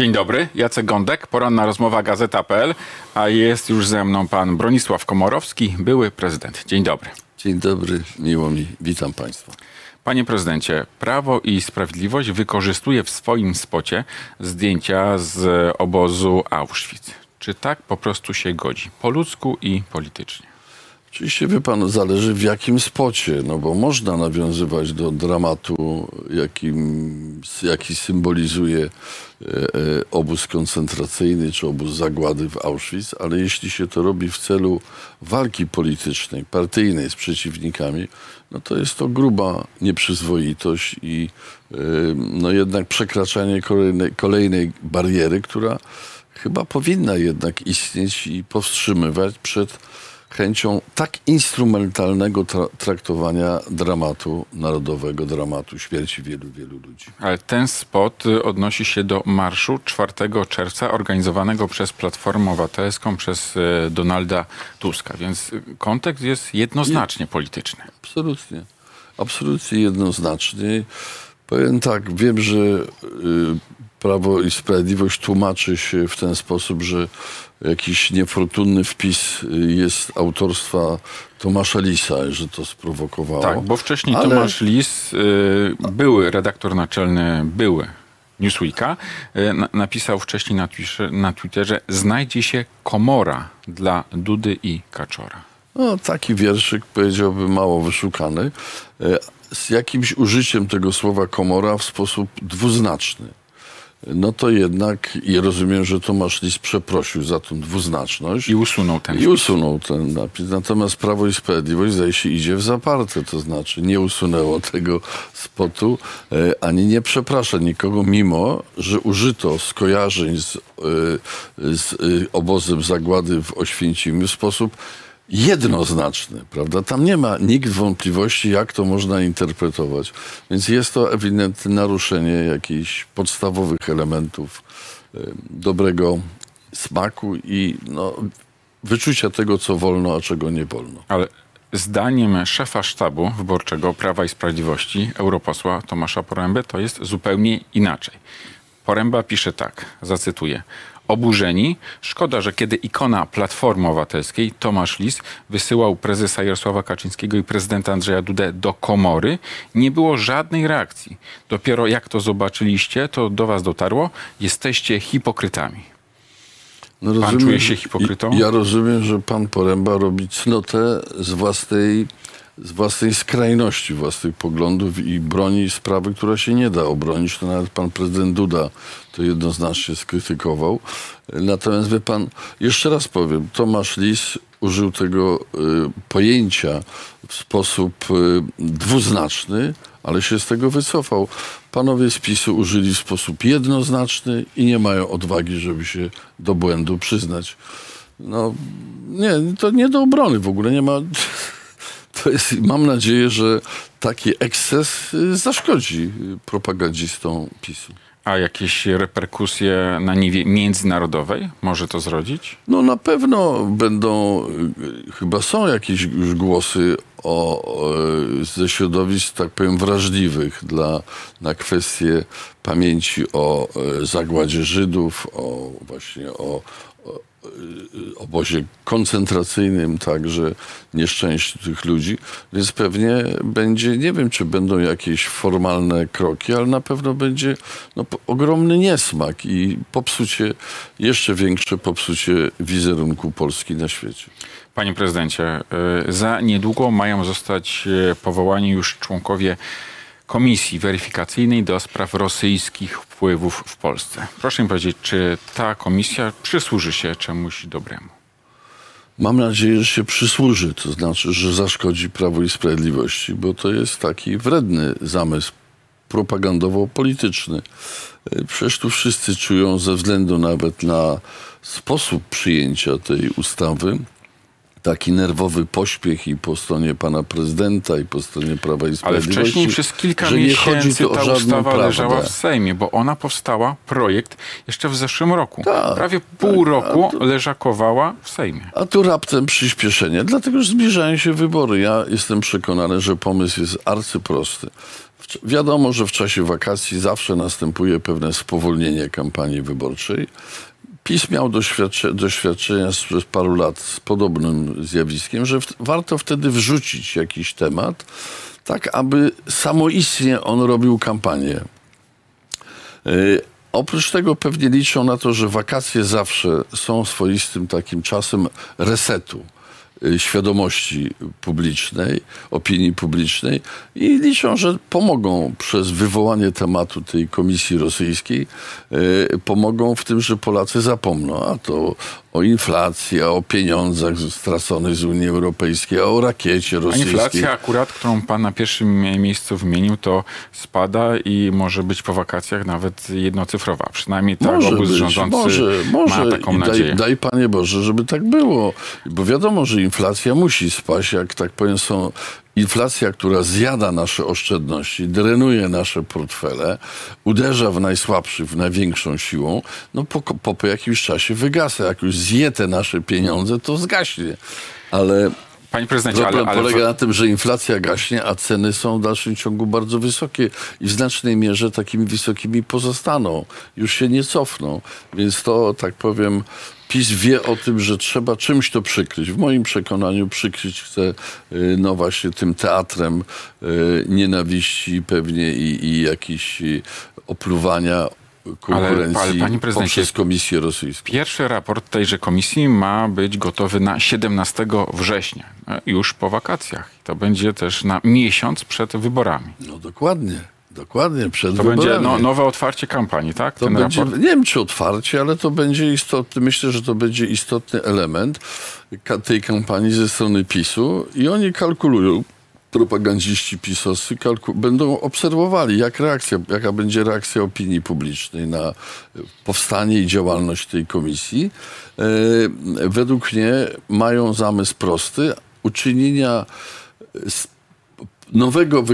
Dzień dobry, Jacek Gądek, poranna rozmowa Gazeta.pl, a jest już ze mną pan Bronisław Komorowski, były prezydent. Dzień dobry. Dzień dobry, miło mi, witam Państwa. Panie prezydencie, Prawo i Sprawiedliwość wykorzystuje w swoim spocie zdjęcia z obozu Auschwitz. Czy tak po prostu się godzi? Po ludzku i politycznie. Oczywiście, wie pan, zależy w jakim spocie, no bo można nawiązywać do dramatu, jakim, jaki symbolizuje e, e, obóz koncentracyjny czy obóz zagłady w Auschwitz, ale jeśli się to robi w celu walki politycznej, partyjnej z przeciwnikami, no to jest to gruba nieprzyzwoitość i e, no jednak przekraczanie kolejnej, kolejnej bariery, która chyba powinna jednak istnieć i powstrzymywać przed chęcią tak instrumentalnego tra- traktowania dramatu narodowego, dramatu śmierci wielu, wielu ludzi. Ale ten spot y, odnosi się do marszu 4 czerwca organizowanego przez Platformę Obywatelską, przez y, Donalda Tuska, więc y, kontekst jest jednoznacznie polityczny. Absolutnie. Absolutnie jednoznacznie. Powiem tak, wiem, że y, Prawo i Sprawiedliwość tłumaczy się w ten sposób, że jakiś niefortunny wpis y, jest autorstwa Tomasza Lisa, że to sprowokowało. Tak, bo wcześniej Ale- Tomasz Lis, y, były redaktor naczelny, były Newsweeka, y, na, napisał wcześniej na, Twitterze- na Twitterze, znajdzie się komora dla Dudy i Kaczora. No, taki wierszyk powiedziałbym mało wyszukany, e, z jakimś użyciem tego słowa komora w sposób dwuznaczny. No to jednak, i rozumiem, że Tomasz Lis przeprosił za tą dwuznaczność. I usunął ten I usunął ten napis. Natomiast Prawo i Sprawiedliwość zdaje się idzie w zaparte, to znaczy nie usunęło tego spotu, e, ani nie przeprasza nikogo, mimo że użyto skojarzeń z, e, z e, obozem zagłady w Oświęcimiu w sposób jednoznaczny, prawda? Tam nie ma nikt wątpliwości, jak to można interpretować. Więc jest to ewidentne naruszenie jakichś podstawowych elementów e, dobrego smaku i no, wyczucia tego, co wolno, a czego nie wolno. Ale zdaniem szefa sztabu wyborczego Prawa i Sprawiedliwości, europosła Tomasza Poręby, to jest zupełnie inaczej. Poręba pisze tak, zacytuję. Oburzeni, szkoda, że kiedy ikona Platformy Obywatelskiej, Tomasz Lis, wysyłał prezesa Jarosława Kaczyńskiego i prezydenta Andrzeja Dudę do komory, nie było żadnej reakcji. Dopiero jak to zobaczyliście, to do was dotarło, jesteście hipokrytami. No, czuje się hipokrytą? Ja rozumiem, że pan Poręba robi cnotę z własnej, z własnej skrajności, własnych poglądów i broni sprawy, która się nie da obronić. To nawet pan prezydent Duda to jednoznacznie skrytykował. Natomiast wie pan, jeszcze raz powiem, Tomasz Lis użył tego y, pojęcia w sposób y, dwuznaczny, ale się z tego wycofał. Panowie z PiSu użyli w sposób jednoznaczny i nie mają odwagi, żeby się do błędu przyznać. No, nie, to nie do obrony w ogóle, nie ma... To jest, mam nadzieję, że taki eksces y, zaszkodzi y, propagandzistom PiSu. A jakieś reperkusje na niwie międzynarodowej może to zrodzić? No na pewno będą, y, chyba są jakieś już głosy o, ze środowisk, tak powiem, wrażliwych dla, na kwestie pamięci o e, zagładzie Żydów, o właśnie o, y, obozie koncentracyjnym, także nieszczęściu tych ludzi, więc pewnie będzie, nie wiem, czy będą jakieś formalne kroki, ale na pewno będzie no, ogromny niesmak i popsucie, jeszcze większe popsucie wizerunku Polski na świecie. Panie prezydencie, y, za niedługo mają zostać y, powołani już członkowie komisji weryfikacyjnej do spraw rosyjskich wpływów w Polsce. Proszę mi powiedzieć, czy ta komisja przysłuży się czemuś dobremu? Mam nadzieję, że się przysłuży, to znaczy, że zaszkodzi Prawu i Sprawiedliwości, bo to jest taki wredny zamysł propagandowo-polityczny. E, Przecież tu wszyscy czują, ze względu nawet na sposób przyjęcia tej ustawy, taki nerwowy pośpiech i po stronie pana prezydenta, i po stronie Prawa i Ale Sprawiedliwości. wcześniej przez kilka miesięcy tu ta ustawa prawdę. leżała w Sejmie, bo ona powstała, projekt, jeszcze w zeszłym roku. Tak, Prawie pół roku leżakowała w Sejmie. A tu raptem przyspieszenie, dlatego że zbliżają się wybory. Ja jestem przekonany, że pomysł jest arcyprosty. Wiadomo, że w czasie wakacji zawsze następuje pewne spowolnienie kampanii wyborczej. PiS miał doświadcze, doświadczenia przez paru lat z podobnym zjawiskiem, że w, warto wtedy wrzucić jakiś temat, tak aby samoistnie on robił kampanię. Y, Oprócz tego pewnie liczą na to, że wakacje zawsze są swoistym takim czasem resetu świadomości publicznej, opinii publicznej i liczą, że pomogą przez wywołanie tematu tej komisji rosyjskiej, y, pomogą w tym, że Polacy zapomną, a to o inflacji, a o pieniądzach straconych z Unii Europejskiej, a o rakiecie A rosyjskiej. inflacja akurat, którą pan na pierwszym mie- miejscu wymienił, to spada i może być po wakacjach nawet jednocyfrowa. Przynajmniej tak Może obóz być, rządzący może, może. ma taką I nadzieję. Daj, daj Panie Boże, żeby tak było. Bo wiadomo, że inflacja musi spaść, jak tak powiem, są inflacja, która zjada nasze oszczędności, drenuje nasze portfele, uderza w najsłabszych, w największą siłą, no po, po, po jakimś czasie wygasa. Jak już zje te nasze pieniądze, to zgaśnie. Ale Panie prezydencie, ale, Problem ale polega na tym, że inflacja gaśnie, a ceny są w dalszym ciągu bardzo wysokie i w znacznej mierze takimi wysokimi pozostaną. Już się nie cofną. Więc to, tak powiem, PiS wie o tym, że trzeba czymś to przykryć. W moim przekonaniu przykryć chce y, no właśnie tym teatrem y, nienawiści pewnie i, i jakichś y, opluwania konkurencji ale panie prezydencie, poprzez Komisję Rosyjską. Pierwszy raport tejże komisji ma być gotowy na 17 września, e, już po wakacjach. To będzie też na miesiąc przed wyborami. No dokładnie. Dokładnie, przed To wyborami. będzie no, nowe otwarcie kampanii, tak? To Ten będzie, raport. nie wiem czy otwarcie, ale to będzie istotny, myślę, że to będzie istotny element tej kampanii ze strony PiSu i oni kalkulują, propagandziści pisowscy będą obserwowali, jak reakcja, jaka będzie reakcja opinii publicznej na powstanie i działalność tej komisji. E, według mnie mają zamysł prosty, uczynienia z nowego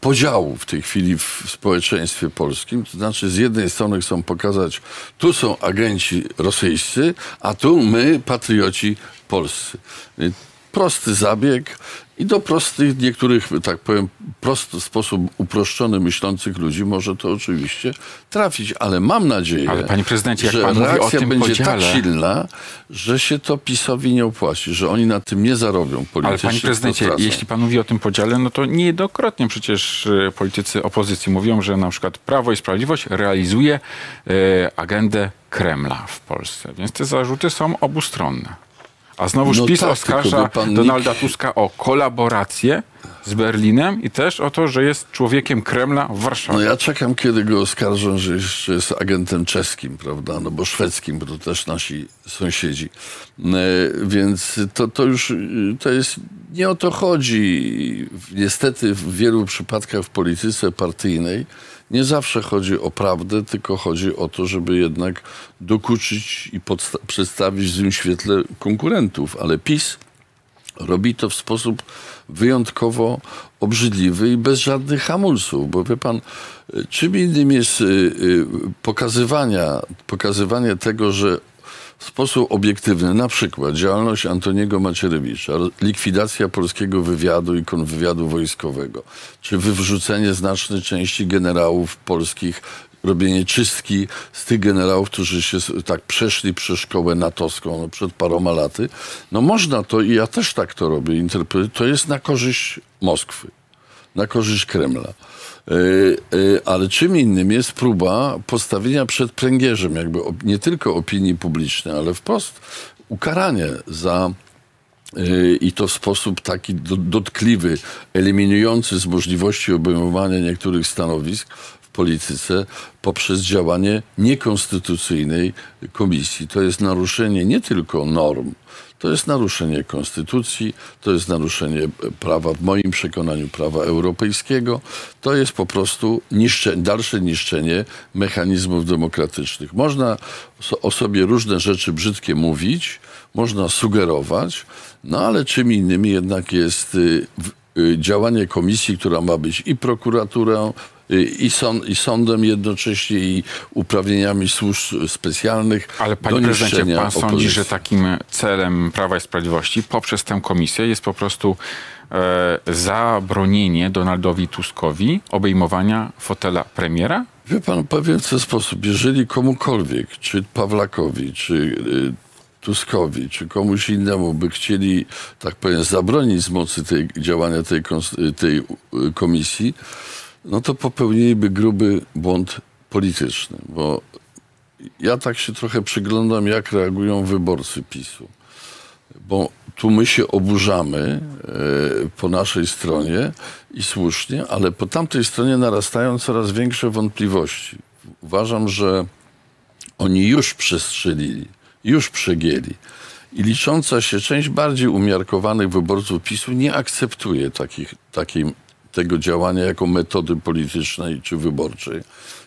podziału w tej chwili w społeczeństwie polskim. To znaczy, z jednej strony chcą pokazać, tu są agenci rosyjscy, a tu my, patrioci polscy. Prosty zabieg i do prostych, niektórych, tak powiem, prosty sposób uproszczony myślących ludzi może to oczywiście trafić, ale mam nadzieję, Ale, panie prezydencie, jak że pan mówi o reakcja tym będzie podziale- tak silna, że się to PiSowi nie opłaci, że oni na tym nie zarobią politycznie. Ale panie prezydencie, jeśli pan mówi o tym podziale, no to niejednokrotnie przecież e, politycy opozycji mówią, że na przykład Prawo i Sprawiedliwość realizuje e, agendę Kremla w Polsce. Więc te zarzuty są obustronne. A znowuż No PiS tak, oskarża pan, Donalda Tuska o kolaborację z Berlinem i też o to, że jest człowiekiem Kremla w Warszawie. No ja czekam, kiedy go oskarżą, że jeszcze jest agentem czeskim, prawda, no bo szwedzkim, bo to też nasi sąsiedzi. E, Więc to, to już, y, to jest, nie o to chodzi. Niestety w wielu przypadkach w polityce partyjnej nie zawsze chodzi o prawdę, tylko chodzi o to, żeby jednak dokuczyć i przedstawić w złym świetle konkurentów. Ale PiS robi to w sposób wyjątkowo obrzydliwy i bez żadnych hamulców, bo wie pan, czym innym jest y, y, pokazywania, pokazywanie tego, że w sposób obiektywny, na przykład działalność Antoniego Macierewicza, likwidacja polskiego wywiadu i kontrwywiadu wojskowego, czy wywrzucenie znacznej części generałów polskich, robienie czystki z tych generałów, którzy się tak przeszli przez szkołę natowską no, przed paroma laty, no można to i ja też tak to robię, interpretuję, to jest na korzyść Moskwy na korzyść Kremla. Yy, yy, ale czym innym jest próba postawienia przed pręgierzem jakby nie tylko opinii publicznej, ale wprost ukaranie za yy, i to w sposób taki do, dotkliwy, eliminujący z możliwości obejmowania niektórych stanowisk w polityce poprzez działanie niekonstytucyjnej komisji. To jest naruszenie nie tylko norm, To jest naruszenie konstytucji, to jest naruszenie e, prawa, w moim przekonaniu, prawa europejskiego. To jest po prostu niszcze, dalsze niszczenie mechanizmów demokratycznych. Można o sobie różne rzeczy brzydkie mówić, można sugerować, no ale czym innym jednak jest y, y, działanie komisji, która ma być i prokuraturą, i, sąd, i sądem jednocześnie, i uprawnieniami służb specjalnych. Ale panie prezydencie, pan sądzi, opozycji. że takim celem Prawa i Sprawiedliwości poprzez tę komisję jest po prostu e, zabronienie Donaldowi Tuskowi obejmowania fotela premiera? Wie pan, powiem w ten sposób, jeżeli komukolwiek, czy Pawlakowi, czy y, Tuskowi, czy komuś innemu by chcieli, tak powiem, zabronić z mocy tej, działania tej, tej y, komisji, no to popełniliby gruby błąd polityczny, bo ja tak się trochę przyglądam, jak reagują wyborcy PiSu. Bo tu my się oburzamy e, po naszej stronie i słusznie, ale po tamtej stronie narastają coraz większe wątpliwości. Uważam, że oni już przestrzelili, już przegięli. I licząca się część bardziej umiarkowanych wyborców PiSu nie akceptuje takich, takiej, tego działania jako metody politycznej czy wyborczej.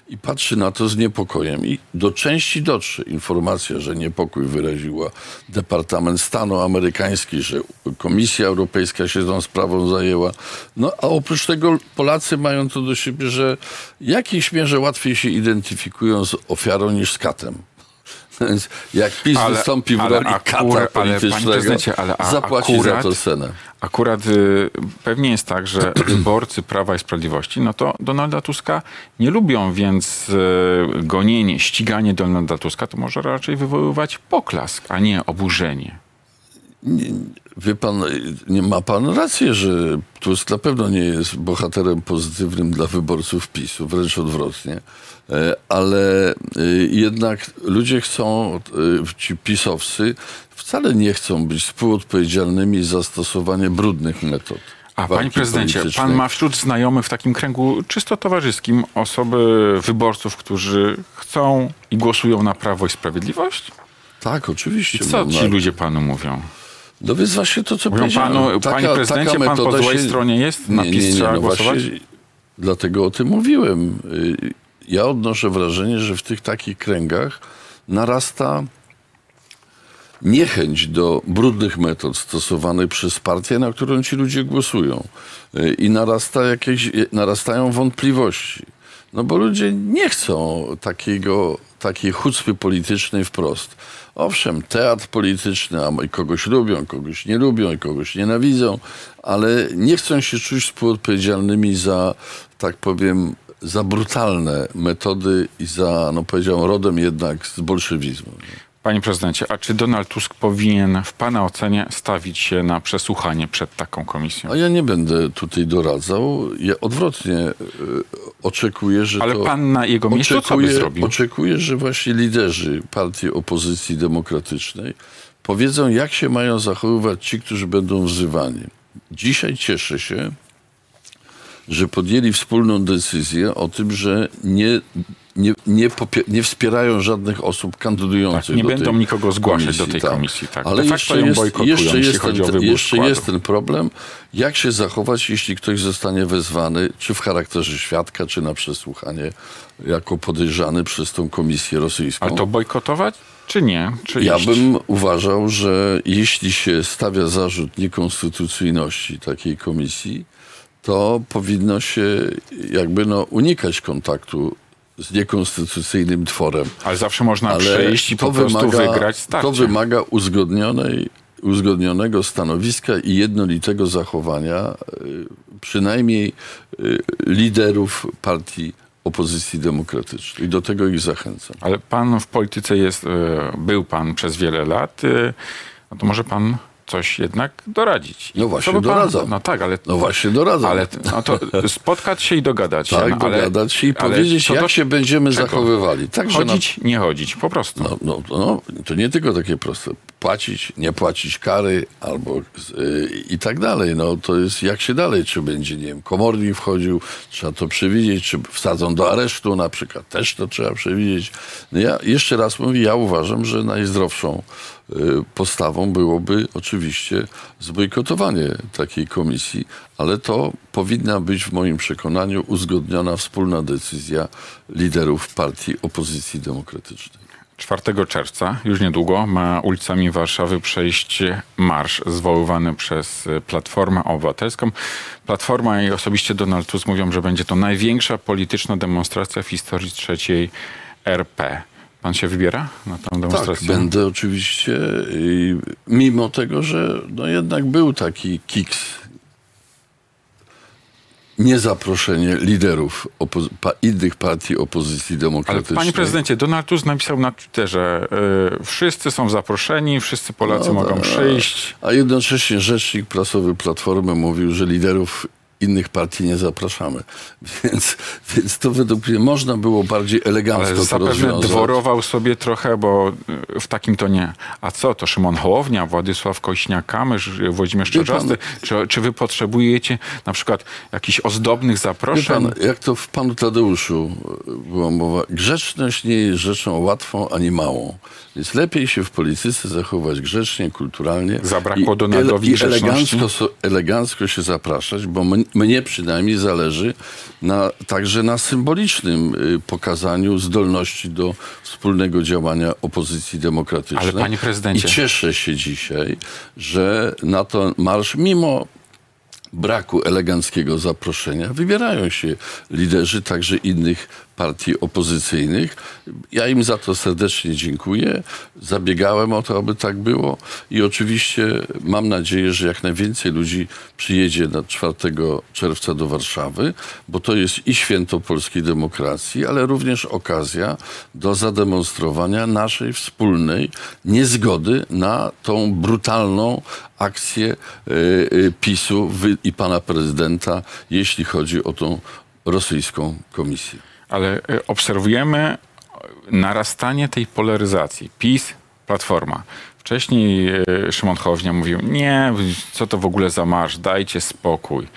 I patrzy na to z niepokojem. I do części dotrze informacja, że niepokój wyraziła Departament Stanu amerykański, że Komisja Europejska się tą sprawą zajęła. No a oprócz tego Polacy mają to do siebie, że w jakiejś mierze łatwiej się identyfikują z ofiarą niż z katem. Więc jak PiS Ale- wystąpi w ale roli akurat- kata ale, politycznego, ale a- zapłaci akurat- za to cenę. Akurat y, pewnie jest tak, że wyborcy Prawa i Sprawiedliwości, no to Donalda Tuska nie lubią, więc y, gonienie, ściganie Donalda Tuska to może raczej wywoływać poklask, a nie oburzenie. Wie pan, nie ma pan rację, że Tusk na pewno nie jest bohaterem pozytywnym dla wyborców PiSu, wręcz odwrotnie. E, Ale e, jednak ludzie chcą, e, ci pisowcy wcale nie chcą być współodpowiedzialnymi za stosowanie brudnych metod. A panie prezydencie, pan ma wśród znajomych w takim kręgu czysto towarzyskim osoby, wyborców, którzy chcą i głosują na Prawo i Sprawiedliwość? Tak, oczywiście. I co no, ci ludzie panu mówią? No więc właśnie to, co Mówią powiedziałem. panu, panie prezydencie, pan po złej stronie jest? Na Nie, PiS nie, nie, trzeba no głosować? właśnie Dlatego o tym mówiłem. Y, Ja odnoszę wrażenie, że w tych takich kręgach narasta niechęć do brudnych metod stosowanych przez partię, na którą ci ludzie głosują. Y, I narasta jakieś, y, narastają wątpliwości. No bo ludzie nie chcą takiego, takiej chucpy politycznej wprost. Owszem, teatr polityczny, a kogoś lubią, kogoś nie lubią, i kogoś nienawidzą, ale nie chcą się czuć współodpowiedzialnymi za, tak powiem, za brutalne metody i za, no powiedziałem, rodem jednak z bolszewizmu. Panie prezydencie, a czy Donald Tusk powinien w pana ocenie stawić się na przesłuchanie przed taką komisją? A ja nie będę tutaj doradzał. Ja odwrotnie y, oczekuję, że Ale to... pan na jego miejscu co by zrobił? Oczekuję, że właśnie liderzy partii opozycji demokratycznej powiedzą, jak się mają zachowywać ci, którzy będą wzywani. Dzisiaj cieszę się, że podjęli wspólną decyzję o tym, że nie, nie, nie, nie wspierają żadnych osób kandydujących Tak, nie będą nikogo zgłaszać do tej komisji, tak. Ale jeszcze jest, jeszcze, jest ten, jeszcze jest ten problem, jak się zachować, jeśli ktoś zostanie wezwany, czy w charakterze świadka, czy na przesłuchanie, jako podejrzany przez tą komisję rosyjską. Ale to bojkotować, czy nie? Czy Ja iść? bym uważał, że jeśli się stawia zarzut niekonstytucyjności takiej komisji, to powinno się jakby no, unikać kontaktu z niekonstytucyjnym tworem. Ale zawsze można Ale przejść i po prostu wymaga, wygrać starcie. To wymaga uzgodnionej, uzgodnionego stanowiska i jednolitego zachowania y, przynajmniej y, liderów partii opozycji demokratycznej. I do tego ich zachęcam. Ale pan w polityce jest, e, był pan przez wiele lat, no to może pan coś jednak doradzić. I No właśnie, pan- doradzam. No tak, ale... No właśnie doradzam. Ale no to spotkać się i dogadać się. tak, no, ale, dogadać się i powiedzieć, co jak do się będziemy czego? zachowywali. Na Chodzić, nie chodzić, po prostu. No, no, no, to nie tylko takie proste. Płacić, nie płacić kary albo y, i tak dalej. No to jest jak się dalej, czy będzie, nie wiem, komornik wchodził, trzeba to przewidzieć, czy wsadzą do aresztu na przykład, też to trzeba przewidzieć. No ja jeszcze raz mówię, ja uważam, że najzdrowszą y, postawą byłoby oczywiście zbojkotowanie takiej komisji, ale to powinna być w moim przekonaniu uzgodniona wspólna decyzja liderów partii opozycji demokratycznej. 4 czerwca, już niedługo, ma ulicami Warszawy przejść marsz zwoływany przez Platformę Obywatelską. Platforma i osobiście Donald Tusk mówią, że będzie to największa polityczna demonstracja w historii trzeciej RP. Pan się wybiera na tę Tak, demonstrację? będę oczywiście, mimo tego, że no jednak był taki kiks, niezaproszenie liderów pa- innych partii opozycji Ale demokratycznej. panie prezydencie, Donald Tusk napisał na Twitterze, y, wszyscy są zaproszeni, wszyscy Polacy No mogą tak. przyjść. A jednocześnie rzecznik prasowy Platformy mówił, że liderów innych partii nie zapraszamy. Więc, więc to według mnie można było bardziej elegancko Ale zapewne rozwiązać. dworował sobie trochę, bo y, w takim to nie. A co, to Szymon Hołownia, Władysław Kośniak-Kamysz, Włodzimierz Wie pan- Czarzasty? Czy, czy wy potrzebujecie na przykład jakichś ozdobnych zaproszeń? pan, jak to w panu Tadeuszu e, była mowa, grzeczność nie jest rzeczą łatwą ani małą. Więc lepiej się w polityce zachować grzecznie, kulturalnie. Zabrakło i, Donaldowi i grzeczności. elegancko, elegancko się zapraszać, bo mnie przynajmniej zależy na, także na symbolicznym y, pokazaniu zdolności do wspólnego działania opozycji demokratycznej. Ale panie prezydencie- I cieszę się dzisiaj, że na ten marsz, mimo braku eleganckiego zaproszenia wybierają się liderzy także innych partii opozycyjnych. Ja im za to serdecznie dziękuję. Zabiegałem o to, aby tak było i oczywiście mam nadzieję, że jak najwięcej ludzi przyjedzie na 4 czerwca do Warszawy, bo to jest i święto polskiej demokracji, ale również okazja do zademonstrowania naszej wspólnej niezgody na tą brutalną akcję y, y, PiSu i pana prezydenta, jeśli chodzi o tą rosyjską komisję. Ale y, obserwujemy narastanie tej polaryzacji. PiS, Platforma. Wcześniej y, Szymon Hołownia mówił, nie, co to w ogóle za marsz, dajcie spokój.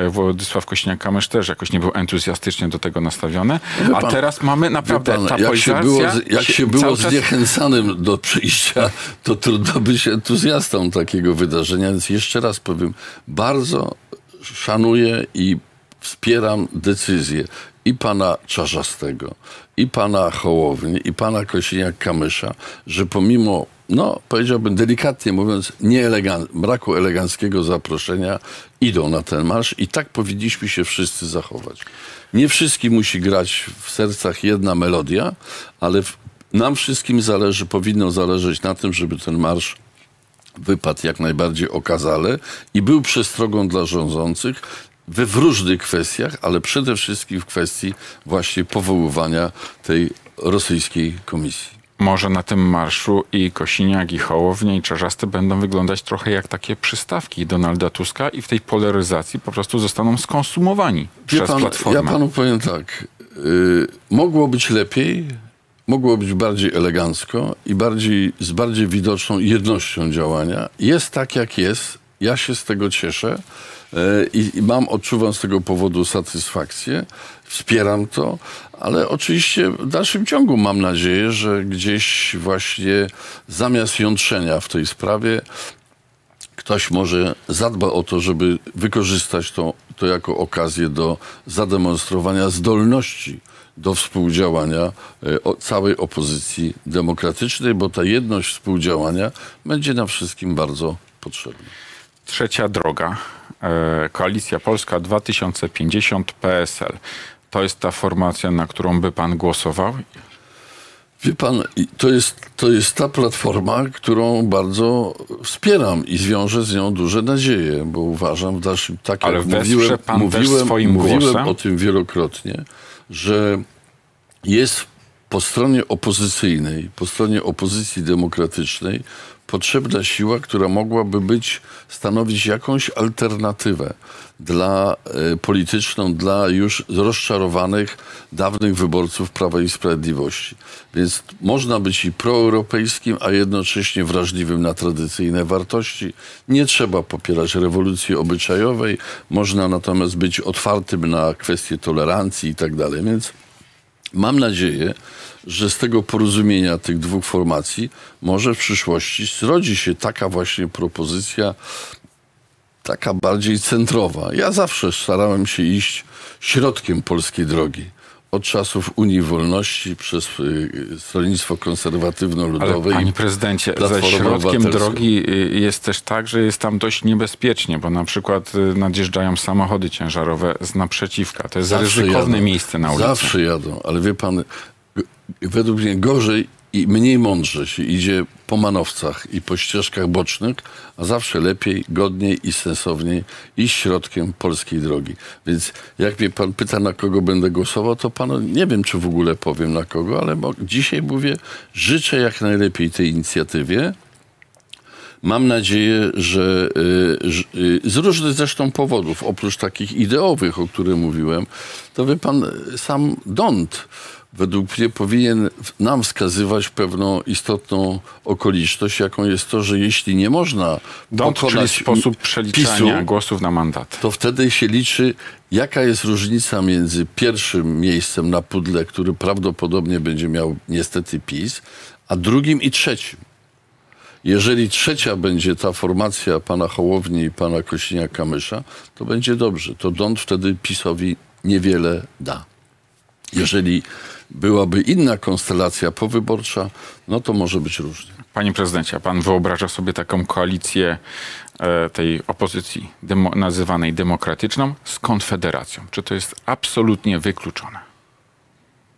Y, Władysław Kośniak-Kamysz też jakoś nie był entuzjastycznie do tego nastawiony. Wie A pan- teraz mamy naprawdę pan, ta jak się było, jak się było czas- zniechęcanym do przyjścia, to trudno być entuzjastą takiego wydarzenia. Więc jeszcze raz powiem, bardzo szanuję i wspieram decyzję i pana Czarzastego, i pana Hołowni, i pana Kosiniak-Kamysza, że pomimo, no powiedziałbym delikatnie mówiąc, nieelegan- braku eleganckiego zaproszenia, idą na ten marsz i tak powinniśmy się wszyscy zachować. Nie wszystkim musi grać w sercach jedna melodia, ale w, nam wszystkim zależy, powinno zależeć na tym, żeby ten marsz wypadł jak najbardziej okazale i był przestrogą dla rządzących we w różnych kwestiach, ale przede wszystkim w kwestii właśnie powoływania tej rosyjskiej komisji. Może na tym marszu i Kosiniak, i Hołownia, i Czarzasty będą wyglądać trochę jak takie przystawki Donalda Tuska i w tej polaryzacji po prostu zostaną skonsumowani Wie przez pan, Platformę. ja panu powiem tak. y, mogło być lepiej, mogło być bardziej elegancko i bardziej, z bardziej widoczną jednością działania. Jest tak, jak jest. Ja się z tego cieszę y, i, mam, odczuwam z tego powodu satysfakcję. Wspieram to, ale oczywiście w dalszym ciągu mam nadzieję, że gdzieś właśnie zamiast jątrzenia w tej sprawie ktoś może zadba o to, żeby wykorzystać to, to jako okazję do zademonstrowania zdolności do współdziałania e, całej opozycji demokratycznej, bo ta jedność współdziałania będzie nam wszystkim bardzo potrzebna. Trzecia droga, e, Koalicja Polska 2050 PSL. To jest ta formacja, na którą by pan głosował? Wie pan, to jest, to jest ta platforma, którą bardzo wspieram i zwiążę z nią duże nadzieje, bo uważam w dalszym, tak Ale jak mówiłem, pan mówiłem, swoim mówiłem głosem? o tym wielokrotnie, że jest po stronie opozycyjnej, po stronie opozycji demokratycznej potrzebna siła, która mogłaby być, stanowić jakąś alternatywę dla e, polityczną, dla już rozczarowanych dawnych wyborców Prawa i Sprawiedliwości. Więc można być i proeuropejskim, a jednocześnie wrażliwym na tradycyjne wartości. Nie trzeba popierać rewolucji obyczajowej, można natomiast być otwartym na kwestie tolerancji i tak dalej. Więc Mam nadzieję, że z tego porozumienia tych dwóch formacji może w przyszłości zrodzi się taka właśnie propozycja, taka bardziej centrowa. Ja zawsze starałem się iść środkiem polskiej drogi. Od czasów Unii Wolności przez y, Stronnictwo Konserwatywno-Ludowe. panie prezydencie, ze środkiem drogi y, jest też tak, że jest tam dość niebezpiecznie, bo na przykład y, nadjeżdżają samochody ciężarowe z naprzeciwka. To jest Zawsze ryzykowne jadą. miejsce na ulicy. Zawsze jadą, ale wie pan, według mnie gorzej i mniej mądrze się idzie po manowcach i po ścieżkach bocznych, a zawsze lepiej, godniej i sensowniej iść środkiem polskiej drogi. Więc jak mnie pan pyta, na kogo będę głosował, to panu nie wiem, czy w ogóle powiem na kogo, ale dzisiaj mówię, życzę jak najlepiej tej inicjatywie. Mam nadzieję, że y, y, z różnych zresztą powodów, oprócz takich ideowych, o których mówiłem, to wie pan, sam Dont według mnie powinien nam wskazywać pewną istotną okoliczność, jaką jest to, że jeśli nie można czyli pokonać sposób przeliczania PiSu, głosów na mandaty. to wtedy się liczy, jaka jest różnica między pierwszym miejscem na pudle, który prawdopodobnie będzie miał niestety PiS, a drugim i trzecim. Jeżeli trzecia będzie ta formacja pana Hołowni i pana Kośniaka-Kamysza, to będzie dobrze. To Dąd wtedy PiSowi niewiele da. Jeżeli byłaby inna konstelacja powyborcza, no to może być różnie. Panie prezydencie, a pan wyobraża sobie taką koalicję e, tej opozycji demo, nazywanej demokratyczną z konfederacją? Czy to jest absolutnie wykluczone?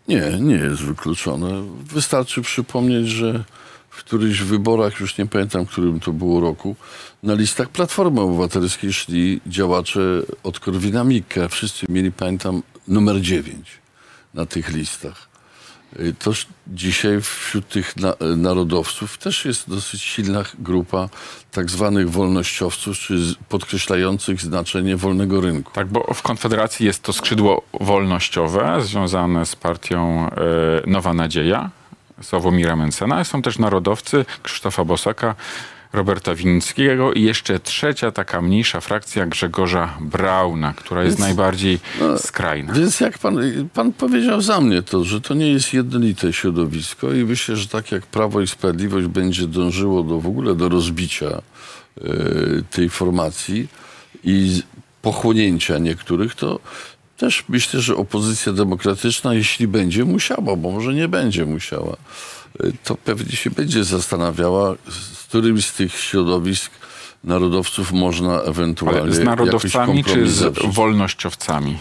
Nie, nie jest wykluczone. Wystarczy przypomnieć, że w którychś wyborach, już nie pamiętam, którym to było roku, na listach Platformy Obywatelskiej szli działacze od Korwina-Mikke. Wszyscy mieli, pamiętam, numer 9 na tych listach. Y, Toż dzisiaj wśród tych na, narodowców też jest dosyć silna grupa tak zwanych wolnościowców, czy podkreślających znaczenie wolnego rynku. Tak, bo w Konfederacji jest to skrzydło wolnościowe związane z partią e, Nowa Nadzieja Sławomira Mencena. Są też narodowcy Krzysztofa Bosaka, Roberta Winnickiego i jeszcze trzecia taka mniejsza frakcja Grzegorza Brauna, która jest Więc- najbardziej skrajna. Więc jak pan, pan powiedział za mnie to, że to nie jest jednolite środowisko i myślę, że tak jak Prawo i Sprawiedliwość będzie dążyło do w ogóle do rozbicia e, tej formacji i pochłonięcia niektórych, to też myślę, że opozycja demokratyczna, jeśli będzie musiała, bo może nie będzie musiała, e, to pewnie się będzie zastanawiała, którymś z tych środowisk narodowców można ewentualnie Ale z narodowcami czy z zawrzeć. wolnościowcami?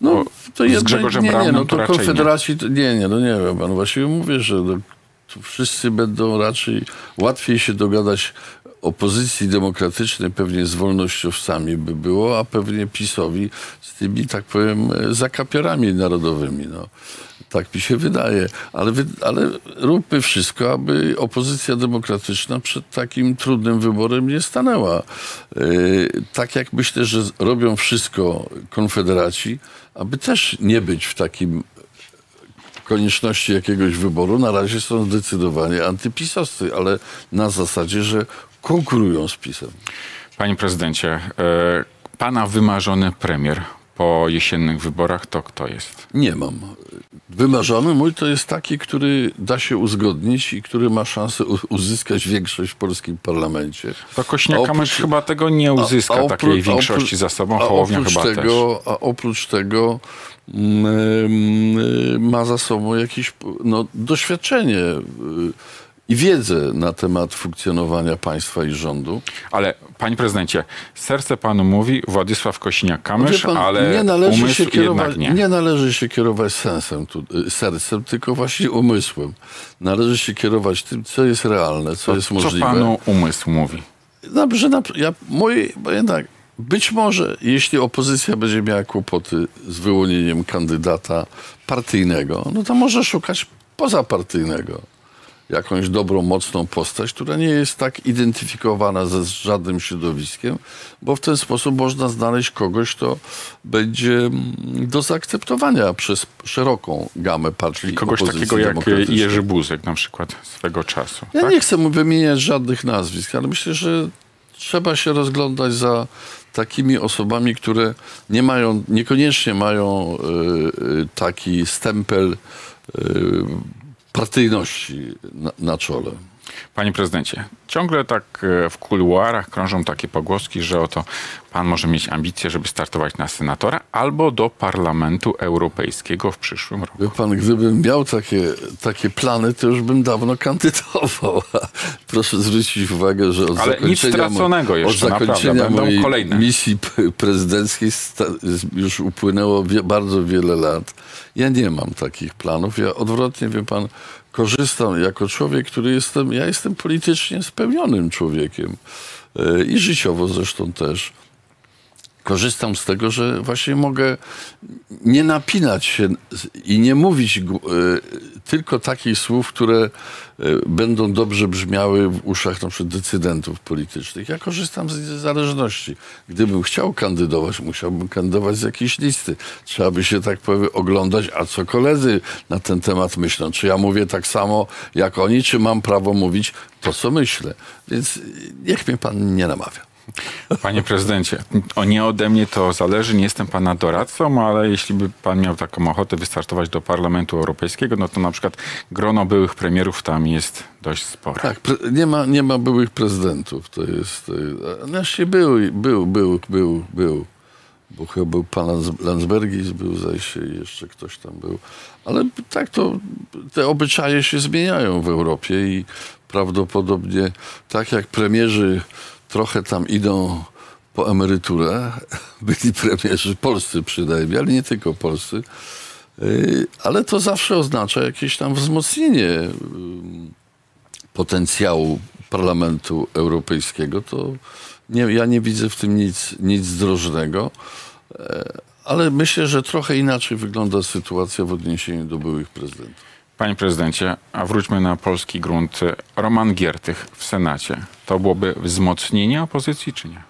No, to z Grzegorzem nie, nie, Braunem no to nie. Konfederacji, to, nie, nie, no nie wiem pan, właściwie mówię, że no, tu wszyscy będą raczej, łatwiej się dogadać opozycji demokratycznej pewnie z wolnościowcami by było, a pewnie PiSowi z tymi, tak powiem, e, zakapiorami narodowymi, no. Tak mi się wydaje, ale, ale róbmy wszystko, aby opozycja demokratyczna przed takim trudnym wyborem nie stanęła. Yy, tak jak myślę, że robią wszystko konfederaci, aby też nie być w takim konieczności jakiegoś wyboru. Na razie są zdecydowanie antypisowscy, ale na zasadzie, że konkurują z PiSem. Panie prezydencie, e, pana wymarzony premier po jesiennych wyborach to kto jest? Nie mam. Wymarzony mój to jest taki, który da się uzgodnić i który ma szansę uzyskać większość w polskim parlamencie. To Kośniak A oprócz- Kamysz chyba tego nie uzyska A- a takiej oprócz- większości oprócz- za sobą, a Hołownia chyba też. tego, A oprócz tego mm, mm, ma za sobą jakieś no, doświadczenie y, i wiedzę na temat funkcjonowania państwa i rządu. Ale panie prezydencie, serce panu mówi Władysław pan, ale nie należy się kierować, nie. nie należy się kierować sensem, tu, y, sercem, tylko właśnie umysłem. Należy się kierować tym, co jest realne, co jest Co możliwe. panu umysł mówi? Dobrze, na, ja, moje, bo jednak, być może, jeśli opozycja będzie miała kłopoty z wyłonieniem kandydata partyjnego, no to może szukać pozapartyjnego. Jakąś dobrą, mocną postać, która nie jest tak identyfikowana ze żadnym środowiskiem, bo w ten sposób można znaleźć kogoś, kto będzie mm, do zaakceptowania przez szeroką gamę partii Kogoś takiego jak. Jerzy Buzek na przykład swego czasu. Ja tak? nie chcę mu wymieniać żadnych nazwisk, ale myślę, że trzeba się rozglądać za takimi osobami, które nie mają, niekoniecznie mają y, y, taki stempel y, partyjności na, na czole. Panie prezydencie, ciągle tak e, w kuluarach krążą takie pogłoski, że oto pan może mieć ambicje, żeby startować na senatora albo do Parlamentu Europejskiego w przyszłym roku. Wie pan, gdybym miał takie, takie plany, to już bym dawno kandydował. Proszę zwrócić uwagę, że od Ale nic zakończenia, straconego mo- jeszcze, od zakończenia Będą mojej kolejne. misji prezydenckiej sta- już upłynęło wie, bardzo wiele lat. Ja nie mam takich planów. Ja odwrotnie, wie pan, korzystam jako człowiek, który jestem, ja jestem politycznie spełnionym człowiekiem e, i życiowo zresztą też korzystam z tego, że właśnie mogę nie napinać się i nie mówić e, tylko takich słów, które e, będą dobrze brzmiały w uszach przykład decydentów politycznych. Ja korzystam z zależności. Gdybym chciał kandydować, musiałbym kandydować z jakiejś listy. Trzeba by się tak powiem oglądać, a co koledzy na ten temat myślą. Czy ja mówię tak samo jak oni, czy mam prawo mówić to, co myślę. Więc niech mnie pan nie namawia. Panie prezydencie, o nie ode mnie to zależy, nie jestem pana doradcą, ale jeśli by pan miał taką ochotę wystartować do Parlamentu Europejskiego, no to na przykład grono byłych premierów tam jest dość spore. Tak, nie ma, nie ma byłych prezydentów. To jest. Znaczy był, był, był, był, był. Bo chyba był pan Lands- Landsbergis, był i jeszcze ktoś tam był. Ale tak to te obyczaje się zmieniają w Europie i prawdopodobnie tak jak premierzy trochę tam idą po emeryturę, byli premierzy polscy przynajmniej, ale nie tylko polscy, y, ale to zawsze oznacza jakieś tam wzmocnienie potencjału Parlamentu Europejskiego, to nie, ja nie widzę w tym nic, nic zdrożnego. E, Ale myślę, że trochę inaczej wygląda sytuacja w odniesieniu do byłych prezydentów. Panie prezydencie, a wróćmy na polski grunt. Roman Giertych w Senacie. To byłoby wzmocnienie opozycji, czy nie?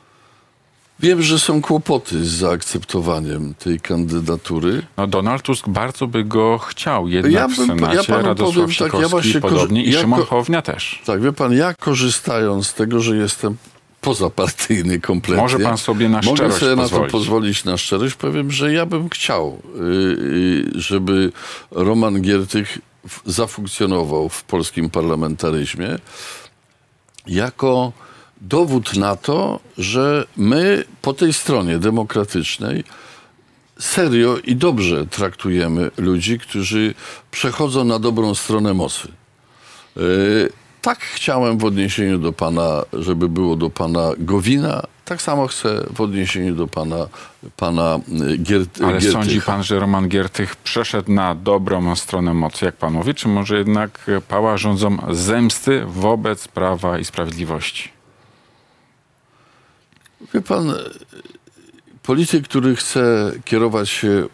Wiem, że są kłopoty z zaakceptowaniem tej kandydatury. No Donald Tusk bardzo by go chciał, jednak Ja w bym- ja Senacie panu Radosław powiem tak, ja właśnie podobnie i ja Szymon Hołownia też. Tak, wie pan, ja korzystając z tego, że jestem pozapartyjny kompletnie. Może pan sobie na Mogę szczerość sobie na to pozwolić. pozwolić na szczerość. Powiem, że ja bym chciał, y, y, żeby Roman Giertych w- zafunkcjonował w polskim parlamentaryzmie jako dowód na to, że my po tej stronie demokratycznej serio i dobrze traktujemy ludzi, którzy przechodzą na dobrą stronę mocy. Yy, Tak chciałem w odniesieniu do pana, żeby było do pana Gowina, tak samo chcę w odniesieniu do pana, pana y, Giert, Ale Giertycha. sądzi pan, że Roman Giertych przeszedł na dobrą stronę mocy, jak pan mówi, czy może jednak pała rządzą zemsty wobec Prawa i Sprawiedliwości? Wie pan, y, polityk, który chce kierować się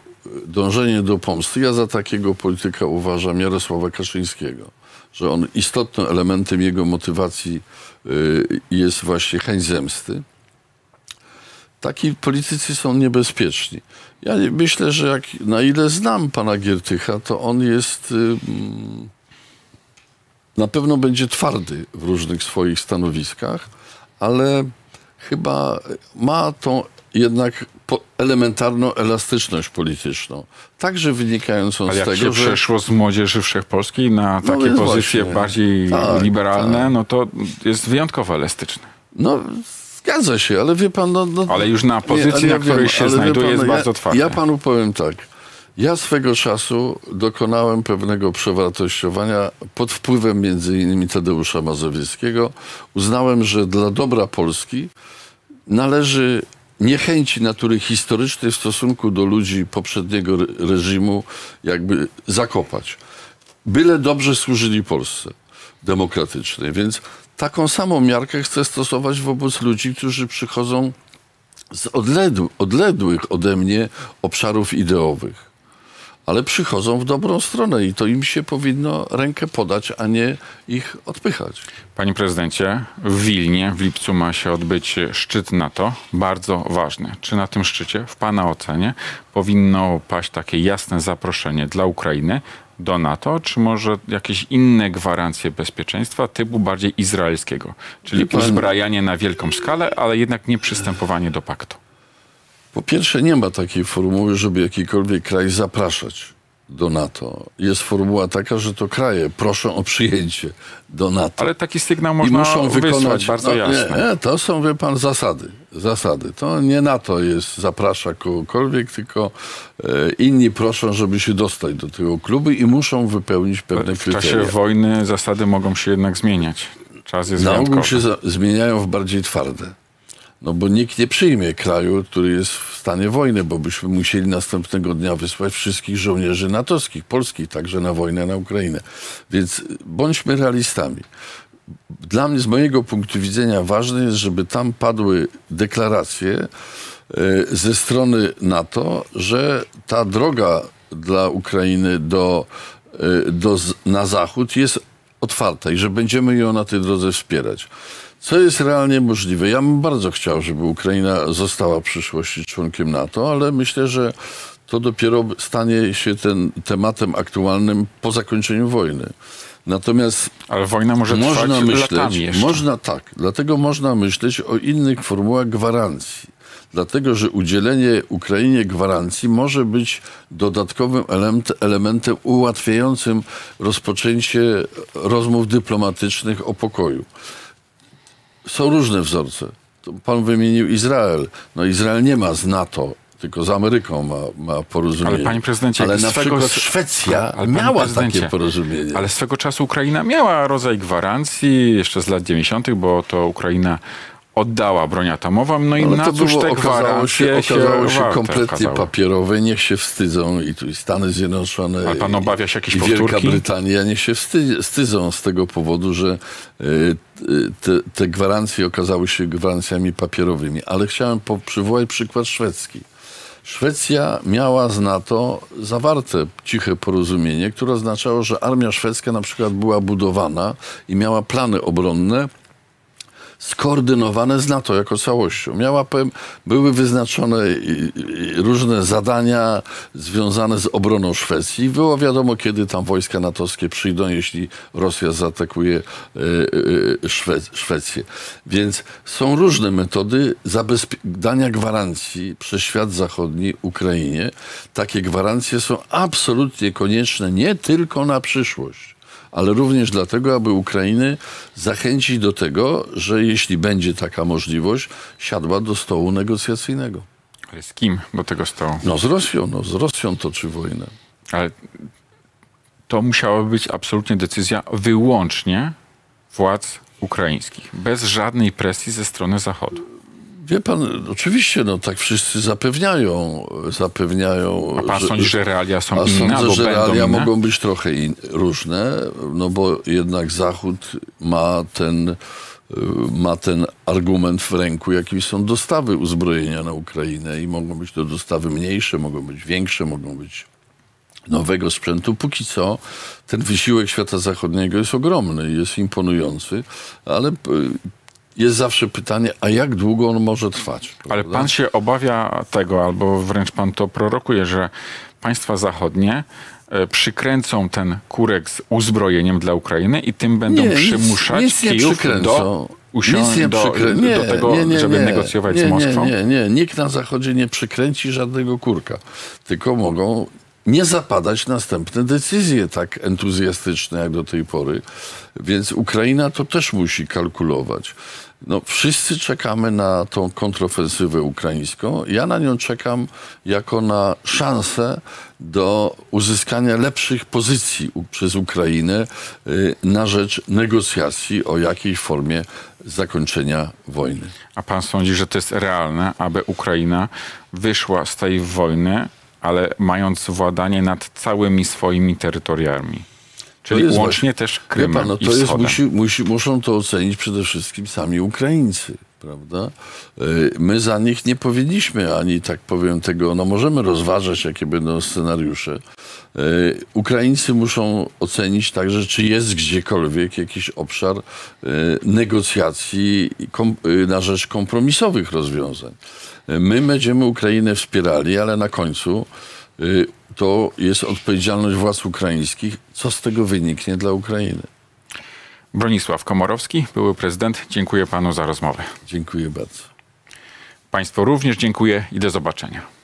dążenie do pomsty, ja za takiego polityka uważam Jarosława Kaczyńskiego, że on istotnym elementem jego motywacji y, jest właśnie chęć zemsty. Taki politycy są niebezpieczni. Ja myślę, że jak, na ile znam pana Giertycha, to on jest y, mm, na pewno będzie twardy w różnych swoich stanowiskach, ale chyba ma tą jednak elementarną elastyczność polityczną. Także wynikającą Ale z jak tego, się że... przeszło z młodzieży wszechpolskiej na No takie pozycje właśnie. bardziej Tak, liberalne, tak. no to jest wyjątkowo elastyczny. No, zgadza się, ale wie pan... No, no, Ale już na pozycji, ale na której się ale wie znajduje, jest ja, bardzo twardy. Ja panu powiem tak. Ja swego czasu dokonałem pewnego przewartościowania pod wpływem między innymi Tadeusza Mazowieckiego. Uznałem, że dla dobra Polski należy niechęci natury historycznej w stosunku do ludzi poprzedniego re- reżimu jakby zakopać. Byle dobrze służyli Polsce demokratycznej. Więc taką samą miarkę chcę stosować wobec ludzi, którzy przychodzą z odległ, odległych ode mnie obszarów ideowych. Ale przychodzą w dobrą stronę i to im się powinno rękę podać, a nie ich odpychać. Panie prezydencie, w Wilnie w lipcu ma się odbyć szczyt NATO, bardzo ważny. Czy na tym szczycie, w Pana ocenie, powinno paść takie jasne zaproszenie dla Ukrainy do NATO, czy może jakieś inne gwarancje bezpieczeństwa typu bardziej izraelskiego, czyli pan- uzbrajanie na wielką skalę, ale jednak nie przystępowanie do paktu? Po pierwsze, nie ma takiej formuły, żeby jakikolwiek kraj zapraszać do NATO. Jest formuła taka, że to kraje proszą o przyjęcie do NATO. Ale taki sygnał I można muszą wysłać wykonać. bardzo no. Nie, nie, to są, wie pan, zasady. Zasady. To nie NATO jest, zaprasza kogokolwiek, tylko e, inni proszą, żeby się dostać do tego klubu i muszą wypełnić pewne W czasie kryteria. wojny zasady mogą się jednak zmieniać. Czas jest Na ogół wyjątkowy. się zmieniają w bardziej twarde. No bo nikt nie przyjmie kraju, który jest w stanie wojny, bo byśmy musieli następnego dnia wysłać wszystkich żołnierzy natowskich, polskich, także na wojnę na Ukrainę. Więc bądźmy realistami. Dla mnie, z mojego punktu widzenia, ważne jest, żeby tam padły deklaracje y, ze strony NATO, że ta droga dla Ukrainy do, y, do, na zachód jest otwarta i że będziemy ją na tej drodze wspierać. Co jest realnie możliwe? Ja bym bardzo chciał, żeby Ukraina została w przyszłości członkiem NATO, ale myślę, że to dopiero stanie się ten tematem aktualnym po zakończeniu wojny. Natomiast Ale wojna może trwać można myśleć, latami jeszcze. można tak, dlatego można myśleć o innych formułach gwarancji. Dlatego, że udzielenie Ukrainie gwarancji może być dodatkowym element, elementem ułatwiającym rozpoczęcie rozmów dyplomatycznych o pokoju. Są różne wzorce. Pan wymienił Izrael. No Izrael nie ma z NATO, tylko z Ameryką ma, ma porozumienie. Ale panie prezydencie, Ale na swego- przykład Szwecja Ale miała takie porozumienie. Ale swego czasu Ukraina miała rodzaj gwarancji, jeszcze z lat 90., bo to Ukraina oddała broń atomową, no i Ale na cóż te okazało się, okazało się kompletnie okazały? papierowe, niech się wstydzą i tu i Stany Zjednoczone Ale pan obawia się jakiejś i Wielka powtórki? Brytania niech się wsty, wstydzą z tego powodu, że y, te, te gwarancje okazały się gwarancjami papierowymi. Ale chciałem przywołać przykład szwedzki. Szwecja miała z NATO zawarte ciche porozumienie, które oznaczało, że armia szwedzka na przykład była budowana i miała plany obronne skoordynowane z NATO jako całością. Miała, powiem, były wyznaczone różne zadania związane z obroną Szwecji. Było wiadomo, kiedy tam wojska natowskie przyjdą, jeśli Rosja zaatakuje e, e, Szwe Szwecję. Więc są różne metody dania gwarancji przez świat zachodni Ukrainie. Takie gwarancje są absolutnie konieczne nie tylko na przyszłość ale również dlatego, aby Ukrainy zachęcić do tego, że jeśli będzie taka możliwość, siadła do stołu negocjacyjnego. Ale z kim do tego stołu? No z Rosją, no z Rosją toczy wojnę. Ale to musiała być absolutnie decyzja wyłącznie władz ukraińskich, bez żadnej presji ze strony Zachodu. Wie pan, oczywiście, no tak wszyscy zapewniają, zapewniają. A pan sądzi, że realia są a inne sądzę, że realia inne? mogą być trochę in, różne, no bo jednak Zachód ma ten, y, ma ten argument w ręku, jakim są dostawy uzbrojenia na Ukrainę i mogą być to dostawy mniejsze, mogą być większe, mogą być nowego sprzętu. Póki co ten wysiłek świata zachodniego jest ogromny, jest imponujący, ale y, jest zawsze pytanie, a jak długo on może trwać? Ale prawda? pan się obawia tego, albo wręcz pan to prorokuje, że państwa zachodnie e, przykręcą ten kurek z uzbrojeniem dla Ukrainy i tym będą nic- przymuszać nic nie Kijów do, usią- Nic nie do, przykrę- do nie, tego, nie, nie, żeby nie. negocjować nie, z Moskwą? Nie, nie, nie. Nikt na Zachodzie nie przykręci żadnego kurka. Tylko mogą nie zapadać następne decyzje tak entuzjastyczne jak do tej pory. Więc Ukraina to też musi kalkulować. No, wszyscy czekamy na tą kontrofensywę ukraińską. Ja na nią czekam jako na szansę do uzyskania lepszych pozycji przez Ukrainę y, na rzecz negocjacji o jakiejś formie zakończenia wojny. A pan sądzi, że to jest realne, aby Ukraina wyszła z tej wojny, ale mając władanie nad całymi swoimi terytoriami? Czyli jest łącznie właśnie- też Krymem pan, no i to jest, wschodem. musi, musi, muszą to ocenić przede wszystkim sami Ukraińcy, prawda? Y, My za nich nie powiedzieliśmy ani, tak powiem, tego, no możemy rozważać, jakie będą scenariusze. Y, Ukraińcy muszą ocenić także, czy jest gdziekolwiek jakiś obszar y, negocjacji i na rzecz kompromisowych rozwiązań. My będziemy Ukrainę wspierali, ale na końcu y, to jest odpowiedzialność władz ukraińskich, co z tego wyniknie dla Ukrainy. Bronisław Komorowski, były prezydent. Dziękuję panu za rozmowę. Dziękuję bardzo. Państwu również dziękuję i do zobaczenia.